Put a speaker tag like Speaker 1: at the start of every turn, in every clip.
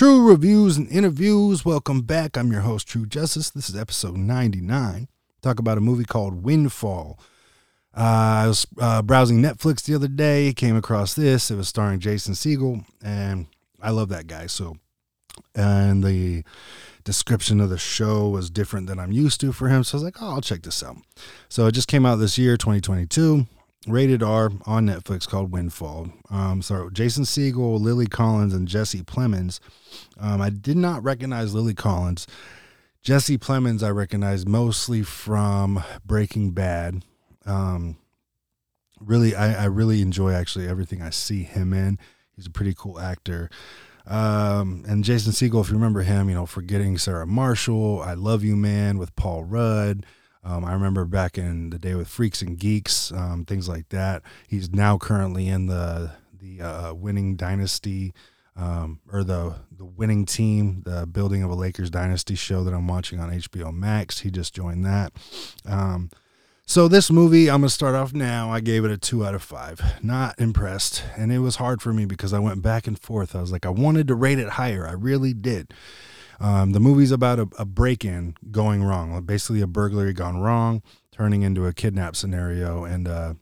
Speaker 1: True reviews and interviews. Welcome back. I'm your host, True Justice. This is episode 99. Talk about a movie called Windfall. Uh, I was uh, browsing Netflix the other day, came across this. It was starring Jason Segel, and I love that guy. So, and the description of the show was different than I'm used to for him. So I was like, oh, I'll check this out. So it just came out this year, 2022 rated R on Netflix called Windfall. Um, so Jason Segel, Lily Collins, and Jesse Plemons. Um, I did not recognize Lily Collins. Jesse Plemons, I recognize mostly from Breaking Bad. Um, really, I, I really enjoy actually everything I see him in. He's a pretty cool actor. Um, and Jason Segel, if you remember him, you know, Forgetting Sarah Marshall, I Love You Man with Paul Rudd. Um, I remember back in the day with Freaks and Geeks, um, things like that. He's now currently in the the uh, winning dynasty um, or the the winning team, the building of a Lakers dynasty show that I'm watching on HBO Max. He just joined that. Um, so this movie, I'm gonna start off now. I gave it a two out of five. Not impressed, and it was hard for me because I went back and forth. I was like, I wanted to rate it higher. I really did. Um, the movie's about a, a break in going wrong, basically, a burglary gone wrong, turning into a kidnap scenario and uh,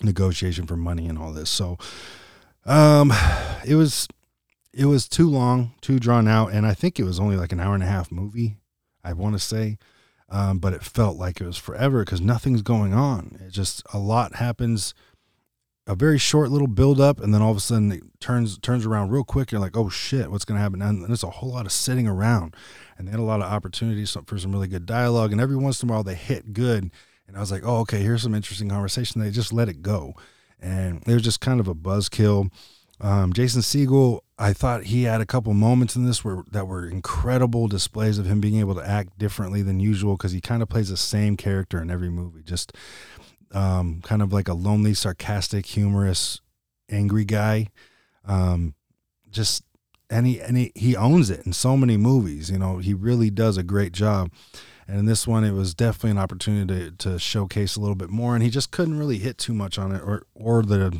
Speaker 1: negotiation for money and all this. So um, it was. It was too long, too drawn out, and I think it was only like an hour and a half movie. I want to say, um, but it felt like it was forever because nothing's going on. It just a lot happens a very short little build up and then all of a sudden it turns turns around real quick. You're like oh shit what's going to happen? And there's a whole lot of sitting around and they had a lot of opportunities for some really good dialogue and every once in a while they hit good and i was like oh okay here's some interesting conversation. They just let it go and it was just kind of a buzzkill. Um, jason segel i thought he had a couple moments in this where that were incredible displays of him being able to act differently than usual because he kind of plays the same character in every movie. Just um, kind of like a lonely, sarcastic, humorous, angry guy. Um, just and he and he, he owns it in so many movies. You know, he really does a great job. And in this one, it was definitely an opportunity to, to showcase a little bit more. And he just couldn't really hit too much on it, or or the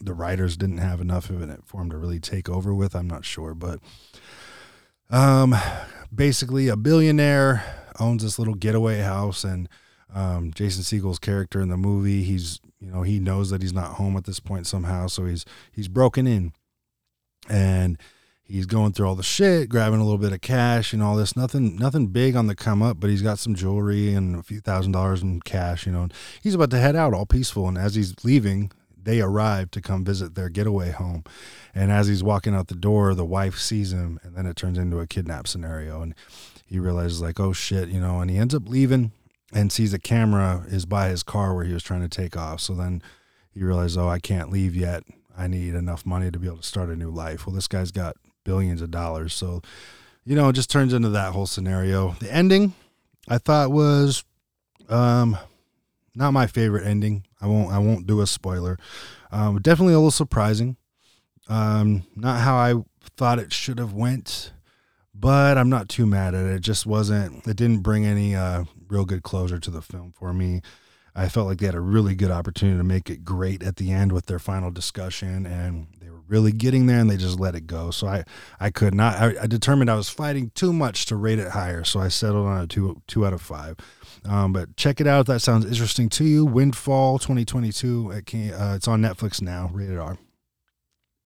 Speaker 1: the writers didn't have enough of it for him to really take over with. I'm not sure, but um, basically, a billionaire owns this little getaway house and um, Jason Segel's character in the movie. He's you know he knows that he's not home at this point somehow, so he's he's broken in, and he's going through all the shit, grabbing a little bit of cash and all this. Nothing nothing big on the come up, but he's got some jewelry and a few thousand dollars in cash. You know, he's about to head out all peaceful, and as he's leaving. They arrive to come visit their getaway home. And as he's walking out the door, the wife sees him, and then it turns into a kidnap scenario. And he realizes, like, oh shit, you know, and he ends up leaving and sees a camera is by his car where he was trying to take off. So then he realized, oh, I can't leave yet. I need enough money to be able to start a new life. Well, this guy's got billions of dollars. So, you know, it just turns into that whole scenario. The ending I thought was um not my favorite ending. I won't I won't do a spoiler. Um, definitely a little surprising. Um, not how I thought it should have went, but I'm not too mad at it. It just wasn't. It didn't bring any uh, real good closure to the film for me. I felt like they had a really good opportunity to make it great at the end with their final discussion, and they were really getting there, and they just let it go. So I, I could not. I, I determined I was fighting too much to rate it higher, so I settled on a two two out of five. Um, but check it out if that sounds interesting to you. Windfall 2022. It can, uh, it's on Netflix now. Rated R.